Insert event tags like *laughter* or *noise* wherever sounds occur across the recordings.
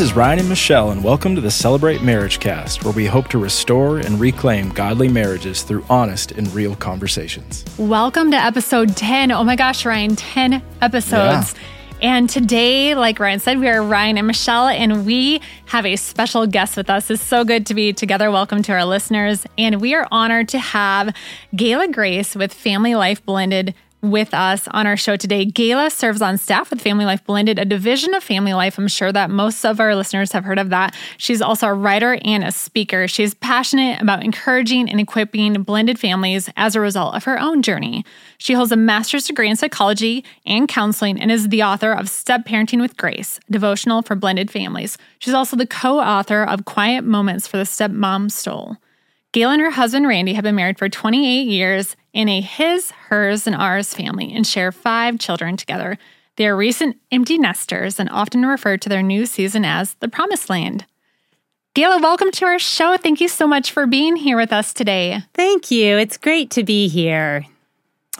This is Ryan and Michelle, and welcome to the Celebrate Marriage Cast, where we hope to restore and reclaim godly marriages through honest and real conversations. Welcome to episode 10. Oh my gosh, Ryan, 10 episodes. Yeah. And today, like Ryan said, we are Ryan and Michelle, and we have a special guest with us. It's so good to be together. Welcome to our listeners. And we are honored to have Gayla Grace with Family Life Blended with us on our show today. Gayla serves on staff with Family Life Blended, a division of Family Life. I'm sure that most of our listeners have heard of that. She's also a writer and a speaker. She's passionate about encouraging and equipping blended families as a result of her own journey. She holds a master's degree in psychology and counseling and is the author of Step Parenting with Grace, devotional for blended families. She's also the co author of Quiet Moments for the Stepmom Soul. Gayla and her husband Randy have been married for 28 years in a his, hers, and ours family and share five children together. They are recent empty nesters and often refer to their new season as the Promised Land. Gayla, welcome to our show. Thank you so much for being here with us today. Thank you. It's great to be here.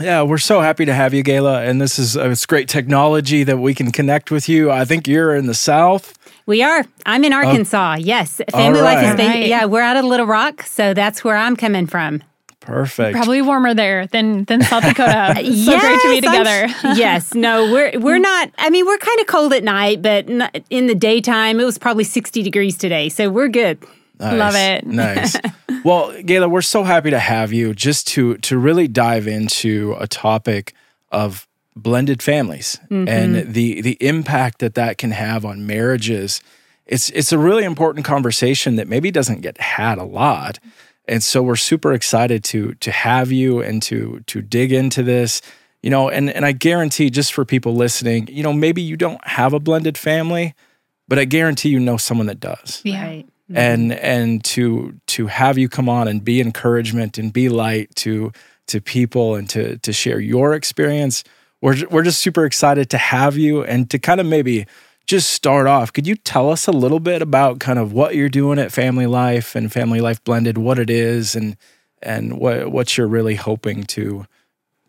Yeah, we're so happy to have you, Gayla. And this is uh, it's great technology that we can connect with you. I think you're in the South. We are. I'm in Arkansas. Oh, yes. Family right. life is big. Right. Yeah, we're out of Little Rock, so that's where I'm coming from. Perfect. Probably warmer there than than South Dakota. *laughs* so yes, great to be together. yes. No, we're we're not. I mean, we're kind of cold at night, but in the daytime, it was probably 60 degrees today, so we're good. Nice. Love it. nice. *laughs* Well, Gayla, we're so happy to have you just to to really dive into a topic of blended families mm-hmm. and the the impact that that can have on marriages. It's it's a really important conversation that maybe doesn't get had a lot. And so we're super excited to to have you and to to dig into this. You know, and and I guarantee just for people listening, you know, maybe you don't have a blended family, but I guarantee you know someone that does. Yeah. Right. Mm-hmm. And and to to have you come on and be encouragement and be light to to people and to to share your experience. We're we're just super excited to have you and to kind of maybe just start off. Could you tell us a little bit about kind of what you're doing at Family Life and Family Life Blended, what it is and and what what you're really hoping to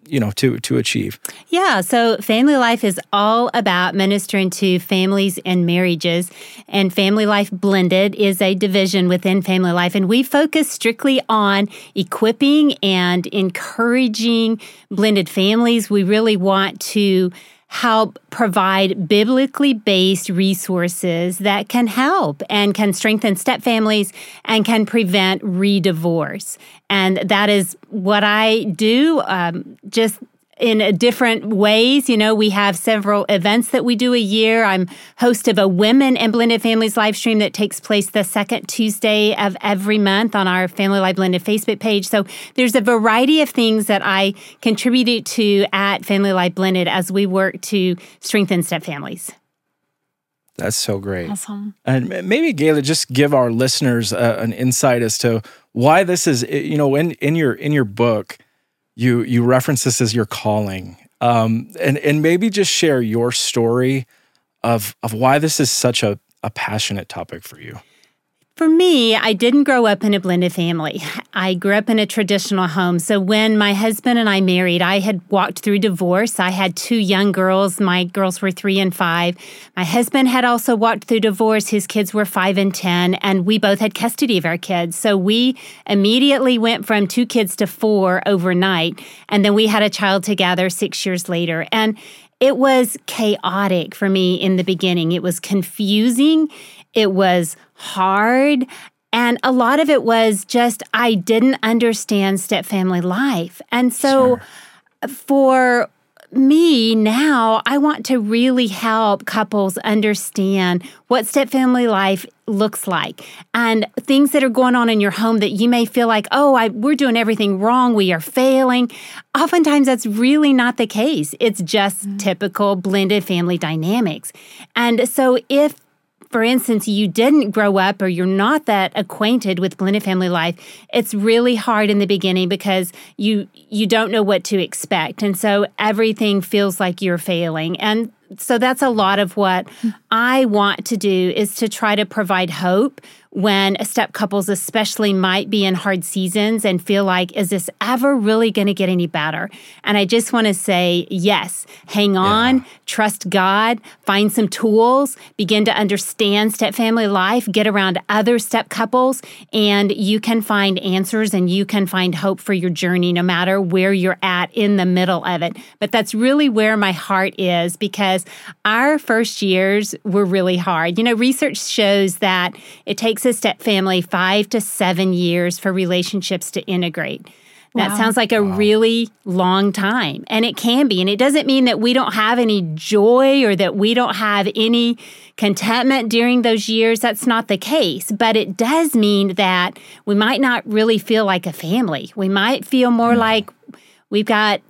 you know to to achieve? Yeah so family life is all about ministering to families and marriages and family life blended is a division within family life and we focus strictly on equipping and encouraging blended families. We really want to help provide biblically based resources that can help and can strengthen step families and can prevent redivorce. And that is what I do. Um, just in different ways. You know, we have several events that we do a year. I'm host of a Women and Blended Families live stream that takes place the second Tuesday of every month on our Family Life Blended Facebook page. So there's a variety of things that I contribute to at Family Life Blended as we work to strengthen step families. That's so great. Awesome. And maybe Gayla, just give our listeners uh, an insight as to why this is. You know, in in your in your book, you you reference this as your calling, um, and and maybe just share your story of of why this is such a a passionate topic for you. For me, I didn't grow up in a blended family. I grew up in a traditional home. So when my husband and I married, I had walked through divorce. I had two young girls. My girls were three and five. My husband had also walked through divorce. His kids were five and 10, and we both had custody of our kids. So we immediately went from two kids to four overnight. And then we had a child together six years later. And it was chaotic for me in the beginning. It was confusing. It was hard. And a lot of it was just, I didn't understand step family life. And so sure. for me now, I want to really help couples understand what step family life looks like and things that are going on in your home that you may feel like, oh, I, we're doing everything wrong, we are failing. Oftentimes, that's really not the case. It's just mm-hmm. typical blended family dynamics. And so, if for instance, you didn't grow up or you're not that acquainted with blended family life, it's really hard in the beginning because you you don't know what to expect. And so everything feels like you're failing. And so that's a lot of what I want to do is to try to provide hope when step couples, especially, might be in hard seasons and feel like, is this ever really going to get any better? And I just want to say, yes, hang on, yeah. trust God, find some tools, begin to understand step family life, get around other step couples, and you can find answers and you can find hope for your journey no matter where you're at in the middle of it. But that's really where my heart is because our first years were really hard. You know, research shows that it takes a step family five to seven years for relationships to integrate. That wow. sounds like a wow. really long time. And it can be. And it doesn't mean that we don't have any joy or that we don't have any contentment during those years. That's not the case. But it does mean that we might not really feel like a family. We might feel more mm. like we've got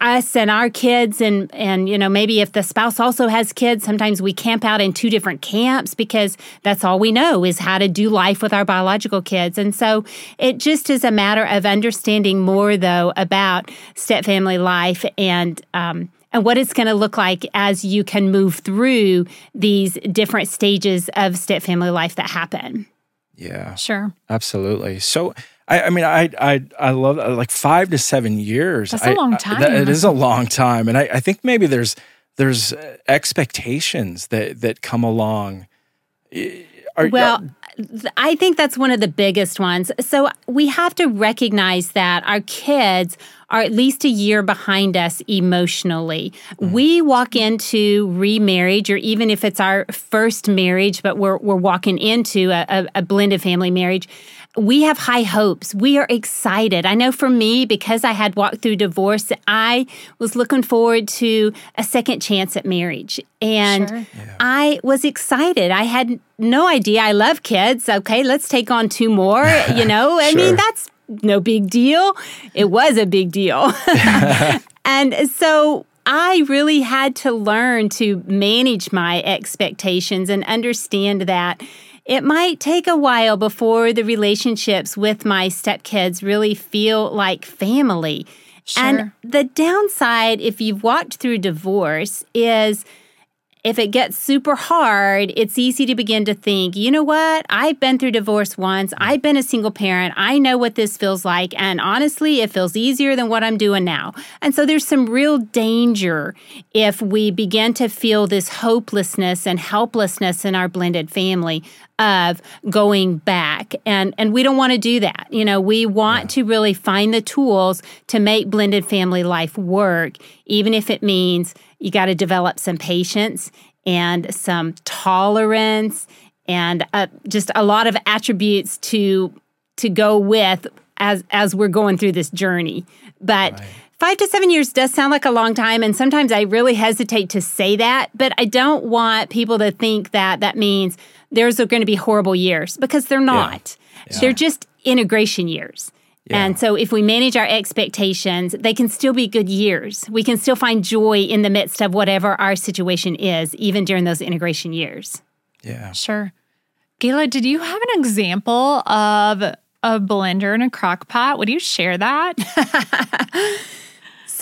us and our kids and and you know maybe if the spouse also has kids sometimes we camp out in two different camps because that's all we know is how to do life with our biological kids and so it just is a matter of understanding more though about step family life and um, and what it's going to look like as you can move through these different stages of step family life that happen. Yeah. Sure. Absolutely. So I, I mean, I, I, I love uh, like five to seven years. That's a long time. I, it is a long time, and I, I think maybe there's there's uh, expectations that that come along. Are, well, I think that's one of the biggest ones. So we have to recognize that our kids are at least a year behind us emotionally. Mm. We walk into remarriage, or even if it's our first marriage, but we're, we're walking into a, a, a blended family marriage we have high hopes. We are excited. I know for me, because I had walked through divorce, I was looking forward to a second chance at marriage. And sure. yeah. I was excited. I had no idea. I love kids. Okay, let's take on two more. You know, I sure. mean, that's no big deal. It was a big deal. *laughs* and so I really had to learn to manage my expectations and understand that it might take a while before the relationships with my stepkids really feel like family. Sure. And the downside, if you've walked through divorce, is if it gets super hard, it's easy to begin to think, you know what? I've been through divorce once. I've been a single parent. I know what this feels like. And honestly, it feels easier than what I'm doing now. And so there's some real danger if we begin to feel this hopelessness and helplessness in our blended family of going back. And, and we don't want to do that. You know, we want yeah. to really find the tools to make blended family life work, even if it means you got to develop some patience and some tolerance and uh, just a lot of attributes to to go with as as we're going through this journey. But right. Five to seven years does sound like a long time, and sometimes I really hesitate to say that, but I don't want people to think that that means there's going to be horrible years because they're not. Yeah. Yeah. They're just integration years. Yeah. And so, if we manage our expectations, they can still be good years. We can still find joy in the midst of whatever our situation is, even during those integration years. Yeah. Sure. Gayla, did you have an example of a blender and a crock pot? Would you share that? *laughs*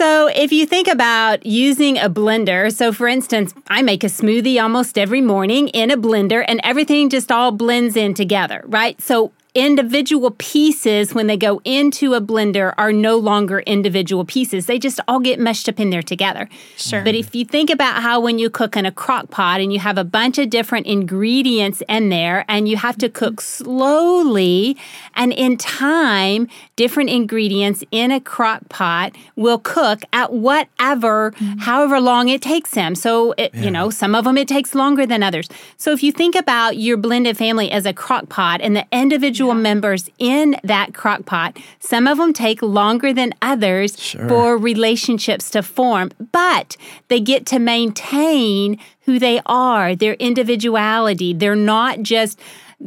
So, if you think about using a blender, so for instance, I make a smoothie almost every morning in a blender and everything just all blends in together, right? So, individual pieces when they go into a blender are no longer individual pieces. They just all get meshed up in there together. Sure. But if you think about how when you cook in a crock pot and you have a bunch of different ingredients in there and you have to cook slowly and in time, different ingredients in a crock pot will cook at whatever, mm-hmm. however long it takes them. So, it, yeah. you know, some of them it takes longer than others. So if you think about your blended family as a crock pot and the individual individual yeah. members in that crock pot. Some of them take longer than others sure. for relationships to form, but they get to maintain who they are, their individuality. They're not just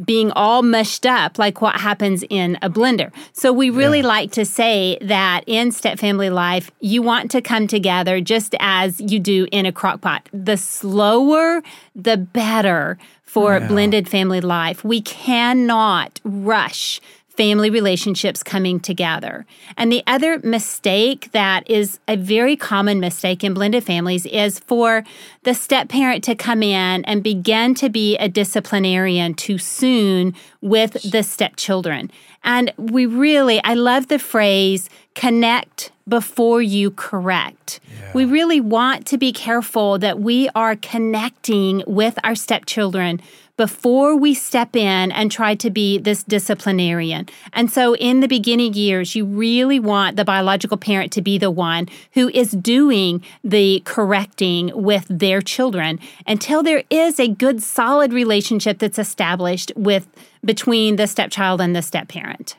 being all mushed up like what happens in a blender. So we really yeah. like to say that in step family life, you want to come together just as you do in a crock pot. The slower, the better for yeah. blended family life. We cannot rush family relationships coming together. And the other mistake that is a very common mistake in blended families is for the step parent to come in and begin to be a disciplinarian too soon with the stepchildren. And we really, I love the phrase connect before you correct. Yeah. We really want to be careful that we are connecting with our stepchildren before we step in and try to be this disciplinarian. And so, in the beginning years, you really want the biological parent to be the one who is doing the correcting with their children until there is a good, solid relationship that's established with between the stepchild and the step parent.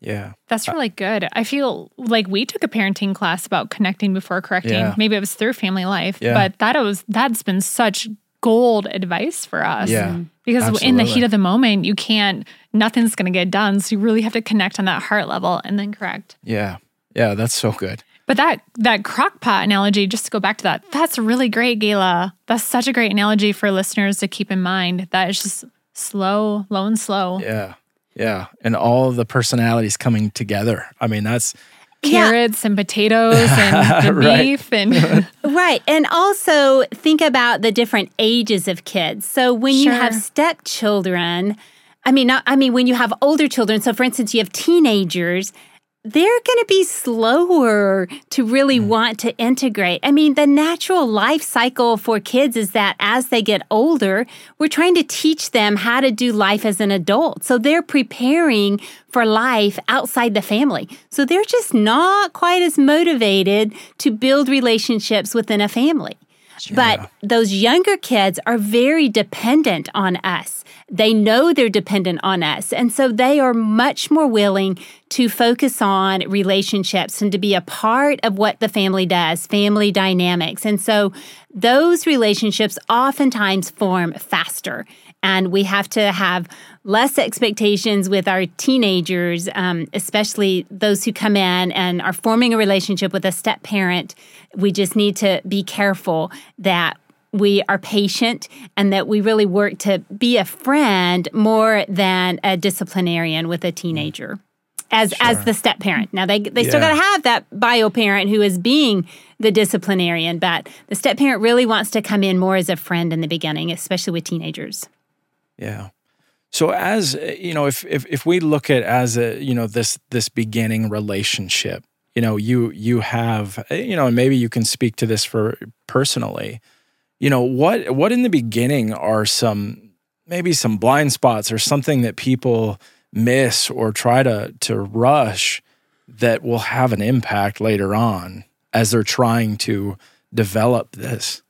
Yeah. That's really good. I feel like we took a parenting class about connecting before correcting. Yeah. Maybe it was through family life, yeah. but that was that's been such gold advice for us. Yeah. Mm-hmm. Because absolutely. in the heat of the moment, you can't nothing's going to get done, so you really have to connect on that heart level and then correct. Yeah. Yeah, that's so good. But that that crock pot analogy, just to go back to that, that's really great, Gayla. That's such a great analogy for listeners to keep in mind. That it's just slow, low and slow. Yeah. Yeah. And all the personalities coming together. I mean, that's carrots yeah. and potatoes and *laughs* beef and *laughs* right and also think about the different ages of kids so when sure. you have stepchildren i mean not, i mean when you have older children so for instance you have teenagers they're going to be slower to really mm. want to integrate. I mean, the natural life cycle for kids is that as they get older, we're trying to teach them how to do life as an adult. So they're preparing for life outside the family. So they're just not quite as motivated to build relationships within a family. Sure. But those younger kids are very dependent on us. They know they're dependent on us. And so they are much more willing to focus on relationships and to be a part of what the family does, family dynamics. And so those relationships oftentimes form faster. And we have to have less expectations with our teenagers, um, especially those who come in and are forming a relationship with a step parent. We just need to be careful that we are patient and that we really work to be a friend more than a disciplinarian with a teenager as sure. as the step parent. Now they they yeah. still got to have that bio parent who is being the disciplinarian, but the step parent really wants to come in more as a friend in the beginning, especially with teenagers. Yeah. So as uh, you know, if if if we look at as a you know this this beginning relationship, you know, you you have uh, you know, and maybe you can speak to this for personally. You know what what in the beginning are some maybe some blind spots or something that people miss or try to to rush that will have an impact later on as they're trying to develop this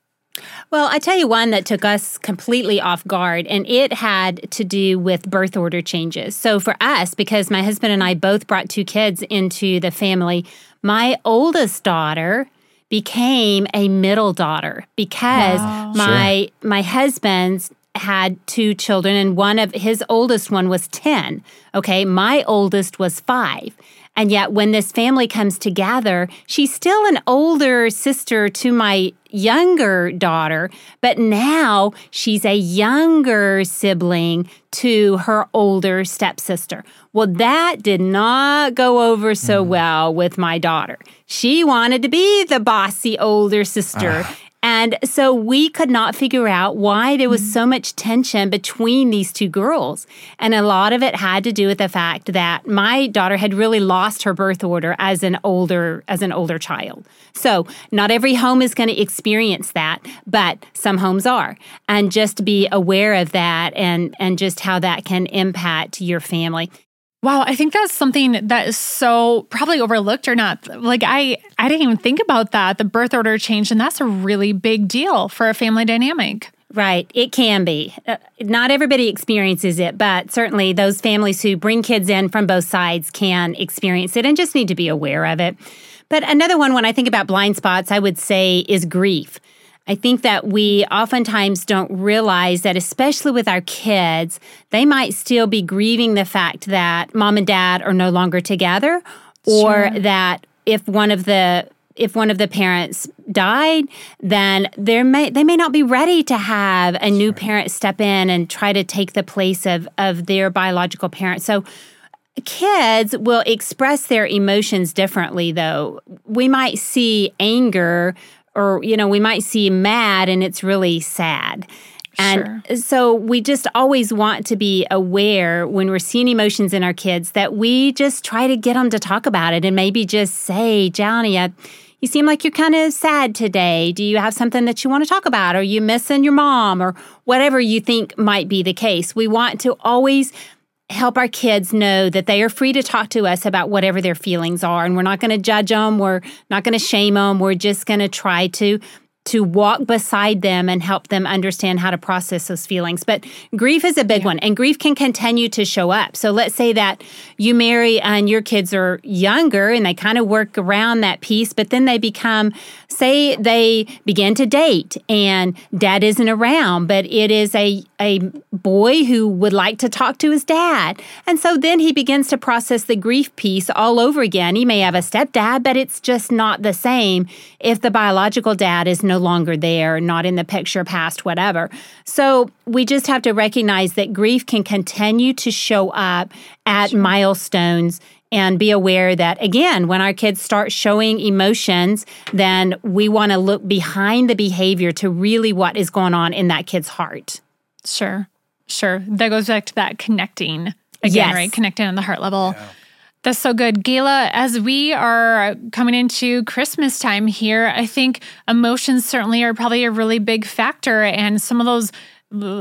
well, I tell you one that took us completely off guard, and it had to do with birth order changes. So, for us, because my husband and I both brought two kids into the family, my oldest daughter became a middle daughter because wow. my sure. my husband's had two children and one of his oldest one was 10 okay my oldest was 5 and yet when this family comes together she's still an older sister to my younger daughter but now she's a younger sibling to her older stepsister well that did not go over so mm. well with my daughter she wanted to be the bossy older sister. And so we could not figure out why there was mm-hmm. so much tension between these two girls. And a lot of it had to do with the fact that my daughter had really lost her birth order as an older as an older child. So, not every home is going to experience that, but some homes are. And just be aware of that and and just how that can impact your family. Wow, I think that's something that is so probably overlooked or not. Like I I didn't even think about that, the birth order change and that's a really big deal for a family dynamic. Right, it can be. Uh, not everybody experiences it, but certainly those families who bring kids in from both sides can experience it and just need to be aware of it. But another one when I think about blind spots, I would say is grief. I think that we oftentimes don't realize that, especially with our kids, they might still be grieving the fact that mom and dad are no longer together, or sure. that if one of the if one of the parents died, then there may they may not be ready to have a new parent step in and try to take the place of of their biological parent. So kids will express their emotions differently, though. We might see anger or, you know, we might see mad and it's really sad. And Sure. so we just always want to be aware when we're seeing emotions in our kids that we just try to get them to talk about it and maybe just say, Johnny, I, you seem like you're kind of sad today. Do you have something that you want to talk about? Are you missing your mom or whatever you think might be the case? We want to always help our kids know that they are free to talk to us about whatever their feelings are and we're not going to judge them we're not going to shame them we're just going to try to to walk beside them and help them understand how to process those feelings. But grief is a big one, and grief can continue to show up. So let's say that you marry and your kids are younger and they kind of work around that piece, but then they become, say, they begin to date and dad isn't around, but it is a, a boy who would like to talk to his dad. And so then he begins to process the grief piece all over again. He may have a stepdad, but it's just not the same if the biological dad is no longer there, not in the picture, past, whatever. So we just have to recognize that grief can continue to show up at milestones and be aware that again when our kids start showing emotions then we want to look behind the behavior to really what is going on in that kid's heart Sure. Sure. That goes back to that connecting again, Yes. right? Connecting on the heart level. That's so good. Gayla, as we are coming into Christmas time here, I think emotions certainly are probably a really big factor. And some of those,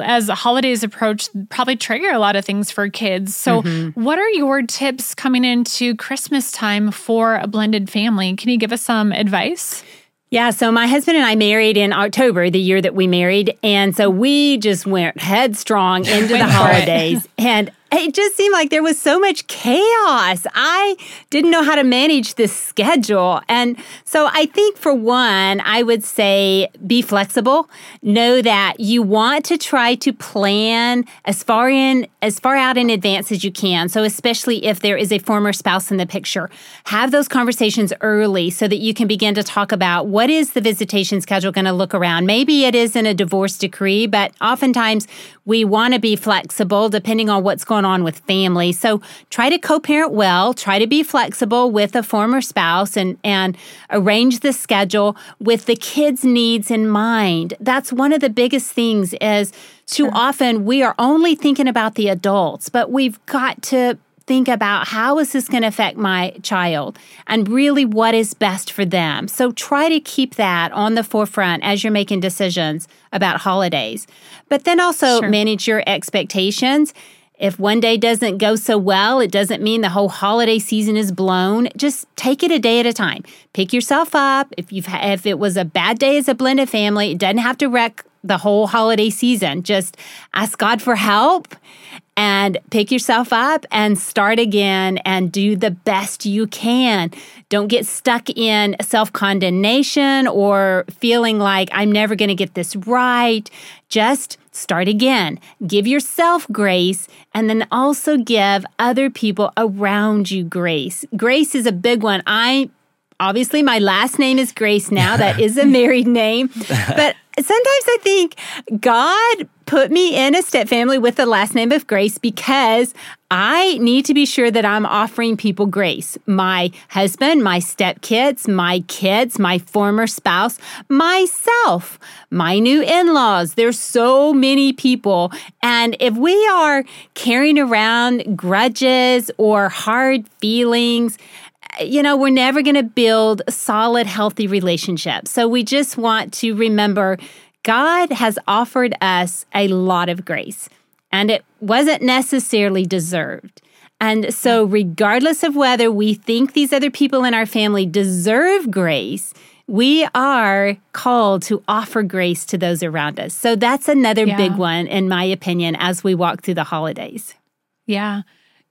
as the holidays approach, probably trigger a lot of things for kids. So, mm-hmm. what are your tips coming into Christmas time for a blended family? Can you give us some advice? Yeah, so my husband and I married in October, the year that we married. And so we just went headstrong *laughs* into the Went it. holidays. And it just seemed like there was so much chaos. I didn't know how to manage this schedule. And so I think for one, I would say be flexible. Know that you want to try to plan as far in as far out in advance as you can. So especially if there is a former spouse in the picture, have those conversations early so that you can begin to talk about what is the visitation schedule going to look around. Maybe it is in a divorce decree, but oftentimes we want to be flexible depending on what's going on with family. So try to co-parent well, try to be flexible with a former spouse and and arrange the schedule with the kids' needs in mind. That's one of the biggest things is too often we are only thinking about the adults, but we've got to think about how is this going to affect my child and really what is best for them. So try to keep that on the forefront as you're making decisions about holidays. But then also Sure. manage your expectations. If one day doesn't go so well, it doesn't mean the whole holiday season is blown. Just take it a day at a time. Pick yourself up. If you've if it was a bad day as a blended family, it doesn't have to wreck the whole holiday season. Just ask God for help and pick yourself up and start again and do the best you can. Don't get stuck in self condemnation or feeling like I'm never going to get this right. Just start again. Give yourself grace and then also give other people around you grace. Grace is a big one. I obviously my last name is Grace now. That is a *laughs* married name. But sometimes I think God put me in a step family with the last name of Grace because I need to be sure that I'm offering people grace. My husband, my stepkids, my kids, my former spouse, myself, my new in laws. There's so many people. And if we are carrying around grudges or hard feelings, you know, we're never going to build solid, healthy relationships. So we just want to remember God has offered us a lot of grace, and it wasn't necessarily deserved. And so, regardless of whether we think these other people in our family deserve grace, we are called to offer grace to those around us. So, that's another Yeah. big one, in my opinion, as we walk through the holidays. Yeah.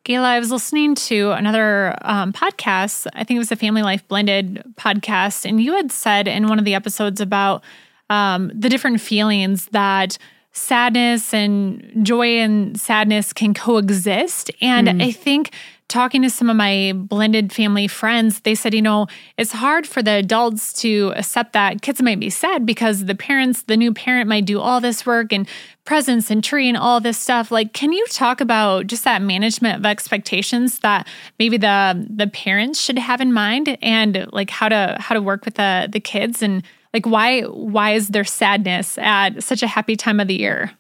Gayla, I was listening to another um, podcast. I think it was the Family Life Blended podcast. And you had said in one of the episodes about um, the different feelings that sadness and joy and sadness can coexist. And I think talking to some of my blended family friends, they said, you know, it's hard for the adults to accept that kids might be sad because the parents, the new parent might do all this work and presents and tree and all this stuff. Like, can you talk about just that management of expectations that maybe the the parents should have in mind and like how to how to work with the the kids and like why why is there sadness at such a happy time of the year?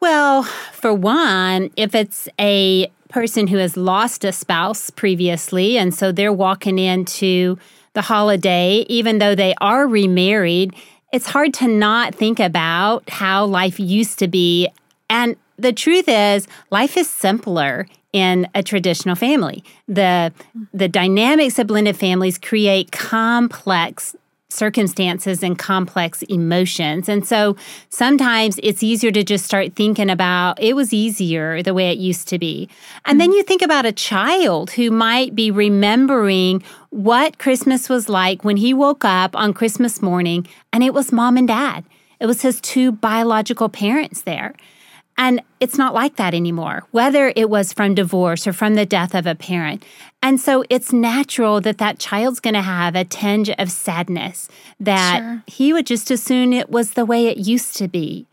Well, for one, if it's a person who has lost a spouse previously, and so they're walking into the holiday, even though they are remarried, it's hard to not think about how life used to be. And the truth is, life is simpler in a traditional family. The the dynamics of blended families create complex circumstances and complex emotions. And so sometimes it's easier to just start thinking about it was easier the way it used to be. And then mm-hmm. you think about a child who might be remembering what Christmas was like when he woke up on Christmas morning and it was mom and dad. It was his two biological parents there. And it's not like that anymore, whether it was from divorce or from the death of a parent. And so it's natural that that child's going to have a tinge of sadness that sure. he would just assume it was the way it used to be.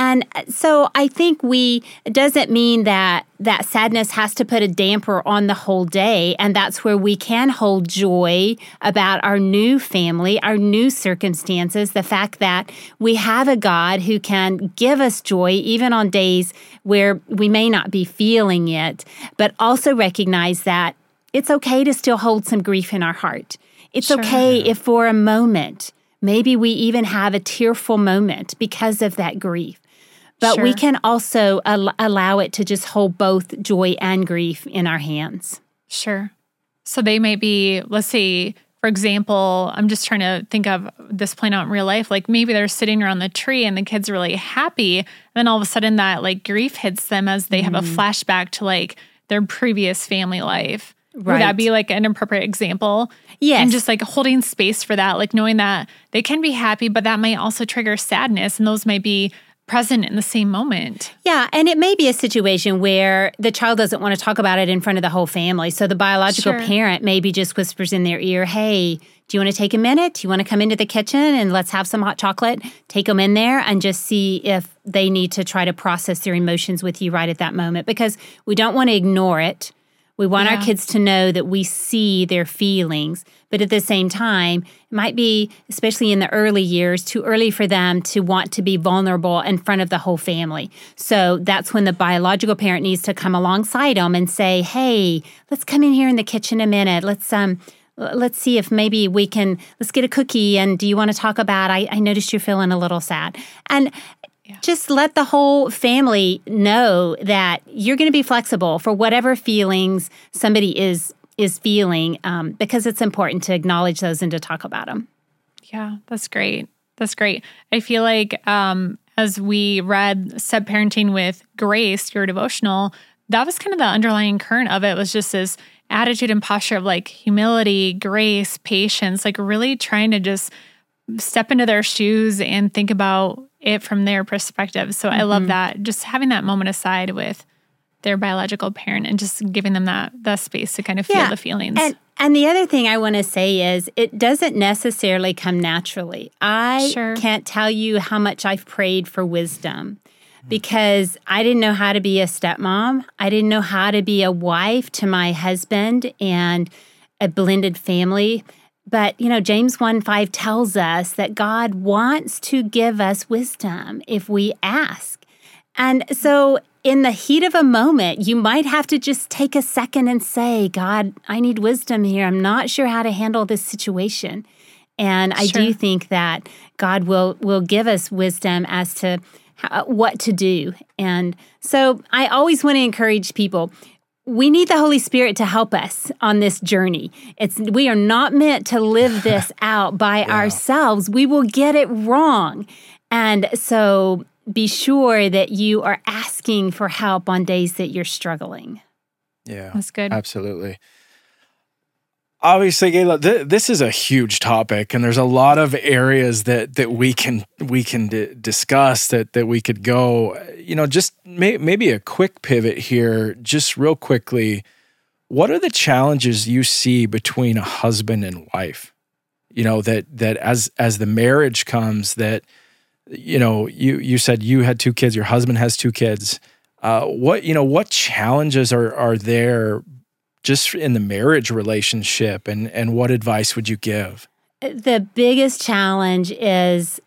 And uh, so I think we it doesn't mean that that sadness has to put a damper on the whole day and that's where we can hold joy about our new family, our new circumstances, the fact that we have a God who can give us joy even on days where we may not be feeling it, but also recognize that it's okay to still hold some grief in our heart. It's sure. okay if for a moment Maybe we even have a tearful moment because of that grief. But sure. we can also al- allow it to just hold both joy and grief in our hands. Sure. So they may be, let's see, for example, I'm just trying to think of this playing out in real life. Like maybe they're sitting around the tree and the kid's are really happy. And then all of a sudden that like grief hits them as they have mm. a mm-hmm. flashback to like their previous family life. Right. Would that be like an appropriate example? Yes. And just like holding space for that, like knowing that they can be happy, but that might also trigger sadness. And those might be present in the same moment. Yeah, and it may be a situation where the child doesn't want to talk about it in front of the whole family. So the biological sure. parent maybe just whispers in their ear, "Hey, do you want to take a minute? Do you want to come into the kitchen and let's have some hot chocolate? Take them in there and just see if they need to try to process their emotions with you right at that moment because we don't want to ignore it. We want yeah. our kids to know that we see their feelings, but at the same time, it might be, especially in the early years, too early for them to want to be vulnerable in front of the whole family. So that's when the biological parent needs to come alongside them and say, "Hey, let's come in here in the kitchen a minute. Let's um." let's see if maybe we can let's get a cookie and do you want to talk about I, I noticed you're feeling a little sad and yeah. Just let the whole family know that you're going to be flexible for whatever feelings somebody is is feeling, um, because it's important to acknowledge those and to talk about them. Yeah, that's great. That's great. I feel like um, as we read Step Parenting with Grace, your devotional, that was kind of the underlying current of it was just this attitude and posture of like humility, grace, patience, like really trying to just step into their shoes and think about it from their perspective. So mm-hmm. I love mm-hmm. that. Just having that moment aside with their biological parent and just giving them that that space to kind of feel yeah. the feelings. And and the other thing I want to say is it doesn't necessarily come naturally. I sure. can't tell you how much I've prayed for wisdom because I didn't know how to be a stepmom. I didn't know how to be a wife to my husband and a blended family. But, you know, James 1 5 tells us that God wants to give us wisdom if we ask. And so, in the heat of a moment, you might have to just take a second and say, God, I need wisdom here. I'm not sure how to handle this situation. And I sure. do think that God will will give us wisdom as to how, what to do. And so I always want to encourage people we need the Holy Spirit to help us on this journey. It's we are not meant to live *laughs* this out by yeah. ourselves. We will get it wrong. And so be sure that you are asking for help on days that you're struggling. Yeah. That's good. Absolutely obviously Gayla, th- this is a huge topic and there's a lot of areas that that we can we can d- discuss that that we could go you know just may- maybe a quick pivot here just real quickly what are the challenges you see between a husband and wife? You know that that as as the marriage comes, that you know you you said you had two kids, your husband has two kids. Uh, what you know, what challenges are are there just in the marriage relationship, and and what advice would you give? The biggest challenge is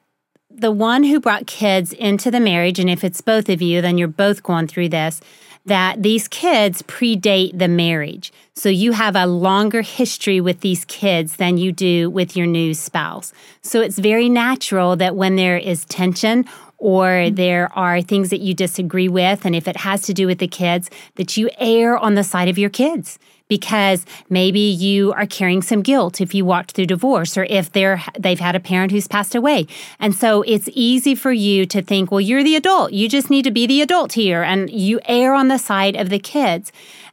the one who brought kids into the marriage, and if it's both of you, then you're both going through this that these kids predate the marriage. So you have a longer history with these kids than you do with your new spouse. So it's very natural that when there is tension or mm-hmm. there are things that you disagree with, and if it has to do with the kids, that you err on the side of your kids because maybe you are carrying some guilt if you walked through divorce or if they're they've had a parent who's passed away. And so it's easy for you to think, well, you're the adult. You just need to be the adult here and you err on the side of the kids.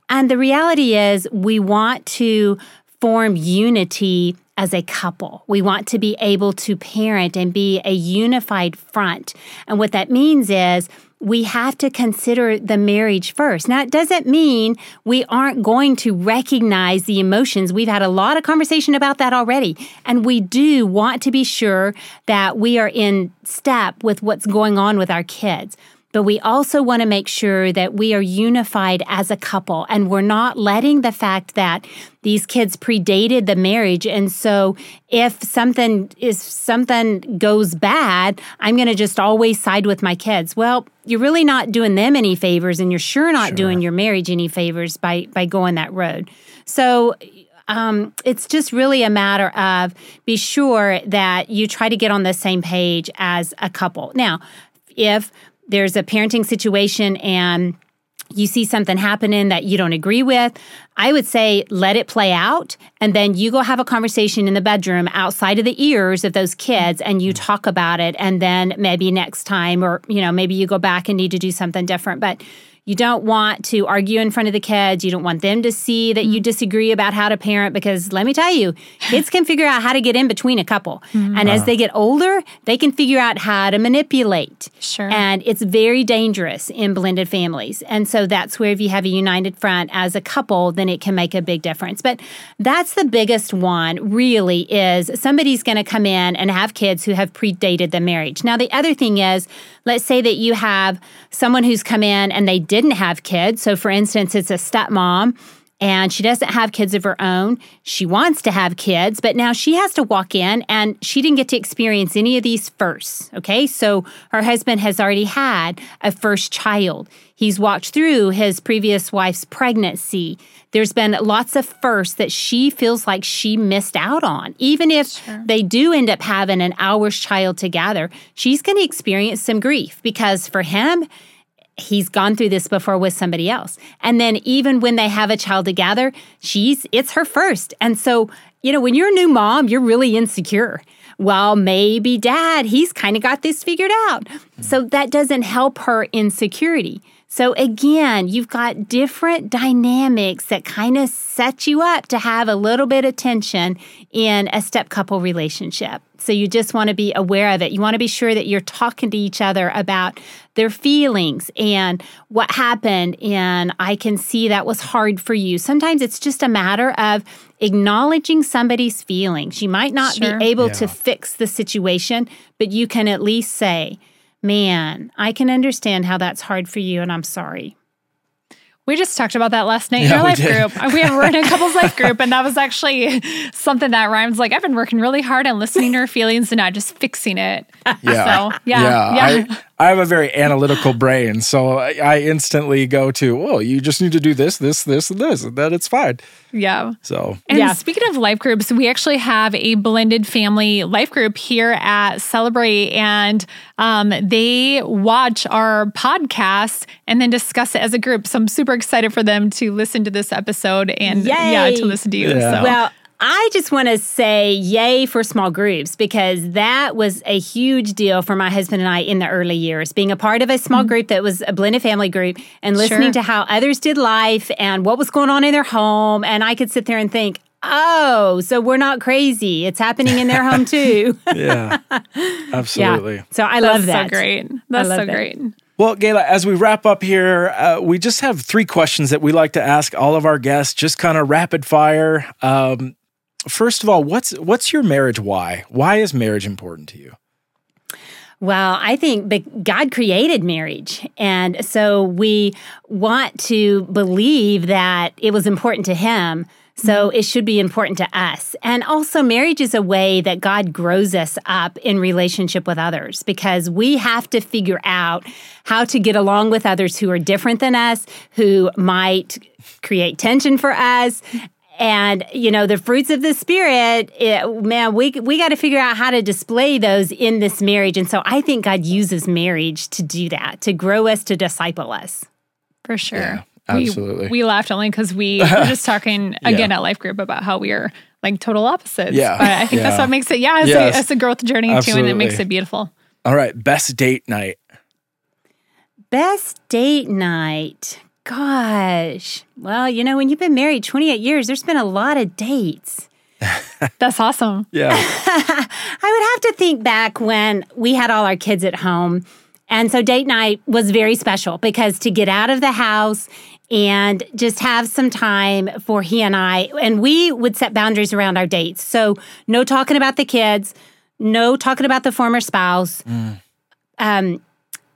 And the reality is we want to form unity as a couple. We want to be able to parent and be a unified front. And what that means is we have to consider the marriage first. Now, it doesn't mean we aren't going to recognize the emotions. We've had a lot of conversation about that already. And we do want to be sure that we are in step with what's going on with our kids but we also want to make sure that we are unified as a couple and we're not letting the fact that these kids predated the marriage and so if something is something goes bad i'm going to just always side with my kids well you're really not doing them any favors and you're sure not sure. doing your marriage any favors by by going that road so um, it's just really a matter of be sure that you try to get on the same page as a couple. Now, if there's a parenting situation and you see something happening that you don't agree with, I would say let it play out. And then you go have a conversation in the bedroom outside of the ears of those kids and you mm-hmm. talk about it. And then maybe next time, or, you know, maybe you go back and need to do something different. But you don't want to argue in front of the kids. You don't want them to see that you mm-hmm. disagree about how to parent because let me tell you, kids can figure out how to get in between a couple. Mm-hmm. And as they get older, they can figure out how to manipulate. Sure. And it's very dangerous in blended families. And so that's where if you have a united front as a couple, then it can make a big difference. But that's the biggest one, really, is somebody's going to come in and have kids who have predated the marriage. Now, the other thing is, let's say that you have someone who's come in and they didn't have kids. So, for instance, it's a stepmom and she doesn't have kids of her own. She wants to have kids, but now she has to walk in and she didn't get to experience any of these first. Okay. So her husband has already had a first child. He's walked through his previous wife's pregnancy. There's been lots of firsts that she feels like she missed out on. Even if sure. they do end up having an ours child together, she's going to experience some grief because for him, he's gone through this before with somebody else. And then even when they have a child together, she's it's her first. And so, you know, when you're a new mom, you're really insecure. Well, maybe dad, he's kind of got this figured out. So that doesn't help her insecurity. So again, you've got different dynamics that kind of set you up to have a little bit of tension in a step couple relationship. So you just want to be aware of it. You want to be sure that you're talking to each other about their feelings and what happened. And I can see that was hard for you. Sometimes it's just a matter of acknowledging somebody's feelings. You might not sure. be able yeah. to fix the situation, but you can at least say, Man, I can understand how that's hard for you, and I'm sorry. We just talked about that last night yeah, in our life did. group. We were in a couples life group, and that was *laughs* actually something that rhymes like, I've been working really hard on listening to her feelings and not just fixing it. Yeah. So, yeah. Yeah. yeah. I, I have a very analytical brain, so I, I instantly go to, oh, you just need to do this, this, this, and this, and then it's fine. Yeah. So, and yeah. speaking of life groups, we actually have a blended family life group here at Celebrate, and um, they watch our podcast and then discuss it as a group. So I'm super excited for them to listen to this episode and Yay. yeah, to listen to you. Yeah. So. Well, I just want to say yay for small groups because that was a huge deal for my husband and I in the early years. Being a part of a small mm-hmm. group that was a blended family group and listening sure. to how others did life and what was going on in their home. And I could sit there and think, oh, so we're not crazy. It's happening in their home too. *laughs* *laughs* yeah, absolutely. Yeah. So I love that. so great. That's so that. great. Well, Gayla, as we wrap up here, uh, we just have three questions that we like to ask all of our guests, just kind of rapid fire. Um, first of all, what's what's your marriage why? Why is marriage important to you? Well, I think God created marriage. And so we want to believe that it was important to Him. So mm-hmm. it should be important to us. And also, marriage is a way that God grows us up in relationship with others because we have to figure out how to get along with others who are different than us, who might create tension for us and you know the fruits of the spirit it, man we we got to figure out how to display those in this marriage. And so i think god uses marriage to do that to grow us to disciple us. For sure. Yeah, absolutely. we, we laughed only because we *laughs* were just talking again yeah. at life group about how we are like total opposites. Yeah. But i think yeah. that's what makes it yeah it's, yes. a, it's a growth journey absolutely. too and it makes it beautiful. All right best date night. Best date night Gosh. Well, you know, when you've been married 28 years, there's been a lot of dates. *laughs* That's awesome. Yeah. *laughs* I would have to think back when we had all our kids at home. And so date night was very special because to get out of the house and just have some time for he and I, and we would set boundaries around our dates. So no talking about the kids, no talking about the former spouse. Mm. Um,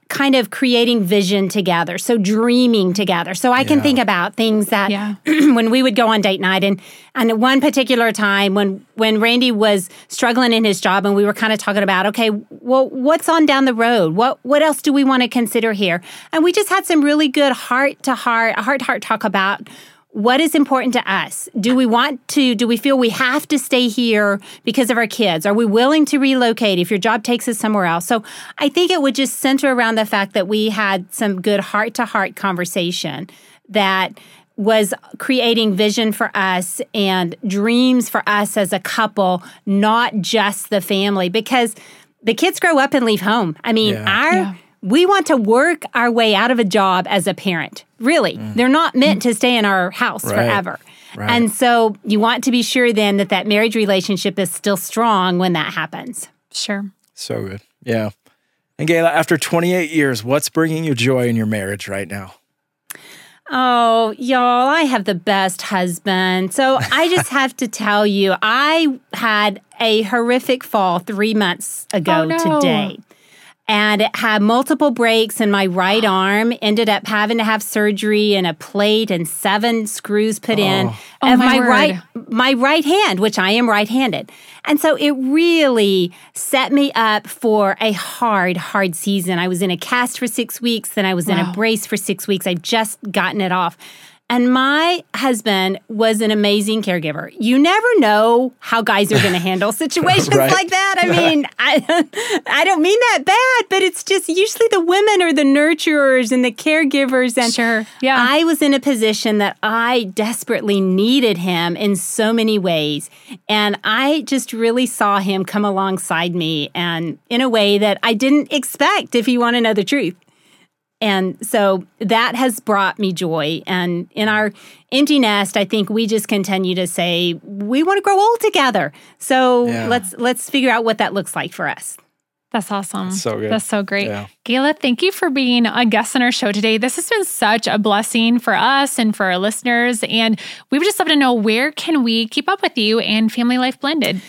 kind of creating vision together. So dreaming together. So I yeah. can think about things that yeah. *clears throat* when we would go on date night and and one particular time when when Randy was struggling in his job and we were kind of talking about, okay, well, what's on down the road? What what else do we want to consider here? And we just had some really good heart to heart, heart to heart talk about what is important to us? Do we want to, do we feel we have to stay here because of our kids? Are we willing to relocate if your job takes us somewhere else? So I think it would just center around the fact that we had some good heart to heart conversation that was creating vision for us and dreams for us as a couple, not just the family, because the kids grow up and leave home. I mean, yeah. our. Yeah we want to work our way out of a job as a parent. Really, mm. they're not meant to stay in our house right. forever. Right. And so you want to be sure then that that marriage relationship is still strong when that happens. Sure. So good. Yeah. And Gayla, after 28 years, what's bringing you joy in your marriage right now? Oh, y'all, I have the best husband. So I just *laughs* have to tell you, I had a horrific fall three months ago oh, no. today and it had multiple breaks in my right *gasps* arm ended up having to have surgery and a plate and seven screws put oh. in. Oh, of my, my right my right hand which i am right-handed. And so it really set me up for a hard hard season. I was in a cast for six weeks then i was wow. in a brace for six weeks. I've just gotten it off and my husband was an amazing caregiver. You never know how guys are going to handle *laughs* situations right. like that. I mean, I, *laughs* I don't mean that bad, but it's just usually the women are the nurturers and the caregivers. And sure. yeah. I was in a position that I desperately needed him in so many ways. And I just really saw him come alongside me and in a way that I didn't expect, if you want to know the truth. And so that has brought me joy. And in our empty nest, I think we just continue to say we want to grow old together. So yeah. let's let's figure out what that looks like for us. That's awesome. That's so good. That's so great. Yeah. Gayla, thank you for being a guest on our show today. This has been such a blessing for us and for our listeners. And we would just love to know where can we keep up with you and Family Life Blended?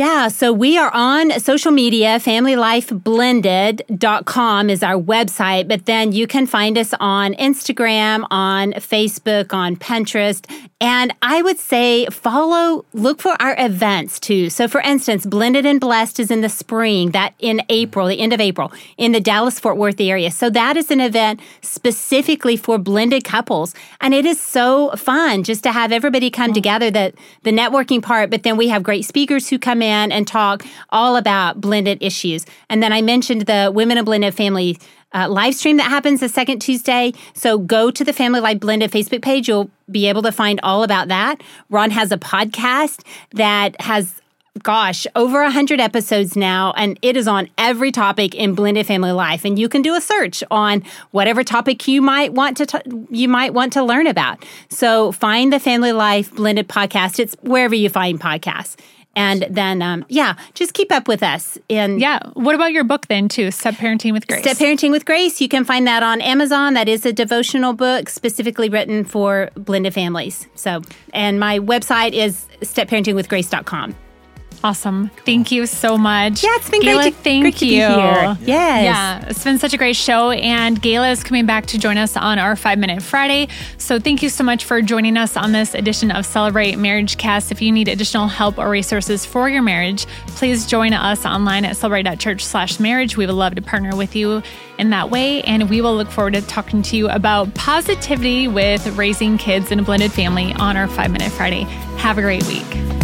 Yeah, so we are on social media. FamilyLifeBlended.com is our website, but then you can find us on Instagram, on Facebook, on Pinterest. And I would say follow, look for our events too. So, for instance, Blended and Blessed is in the spring, that in April, the end of April, in the Dallas Fort Worth area. So, that is an event specifically for blended couples. And it is so fun just to have everybody come together, the, the networking part, but then we have great speakers who come in and talk all about blended issues. And then I mentioned the Women of Blended Family uh, live stream that happens the second Tuesday. So go to the Family Life Blended Facebook page. You'll be able to find all about that. Ron has a podcast that has gosh, over 100 episodes now, and it is on every topic in blended family life. And you can do a search on whatever topic you might want to t- you might want to learn about. So find the Family Life Blended podcast. It's wherever you find podcasts And then, um, yeah, just keep up with us. And yeah, what about your book then too? Step Parenting with Grace. Step Parenting with Grace. You can find that on Amazon. That is a devotional book specifically written for blended families. So, and my website is stepparentingwithgrace.com. Awesome. Thank you so much. Yeah, it's been Gayla, great to, thank great to you. Yes. Yeah, it's been such a great show. And Gayla is coming back to join us on our Five Minute Friday. So thank you so much for joining us on this edition of Celebrate Marriage Cast. If you need additional help or resources for your marriage, please join us online at celebrate.church slash marriage. We would love to partner with you in that way. And we will look forward to talking to you about positivity with raising kids in a blended family on our Five Minute Friday. Have a great week.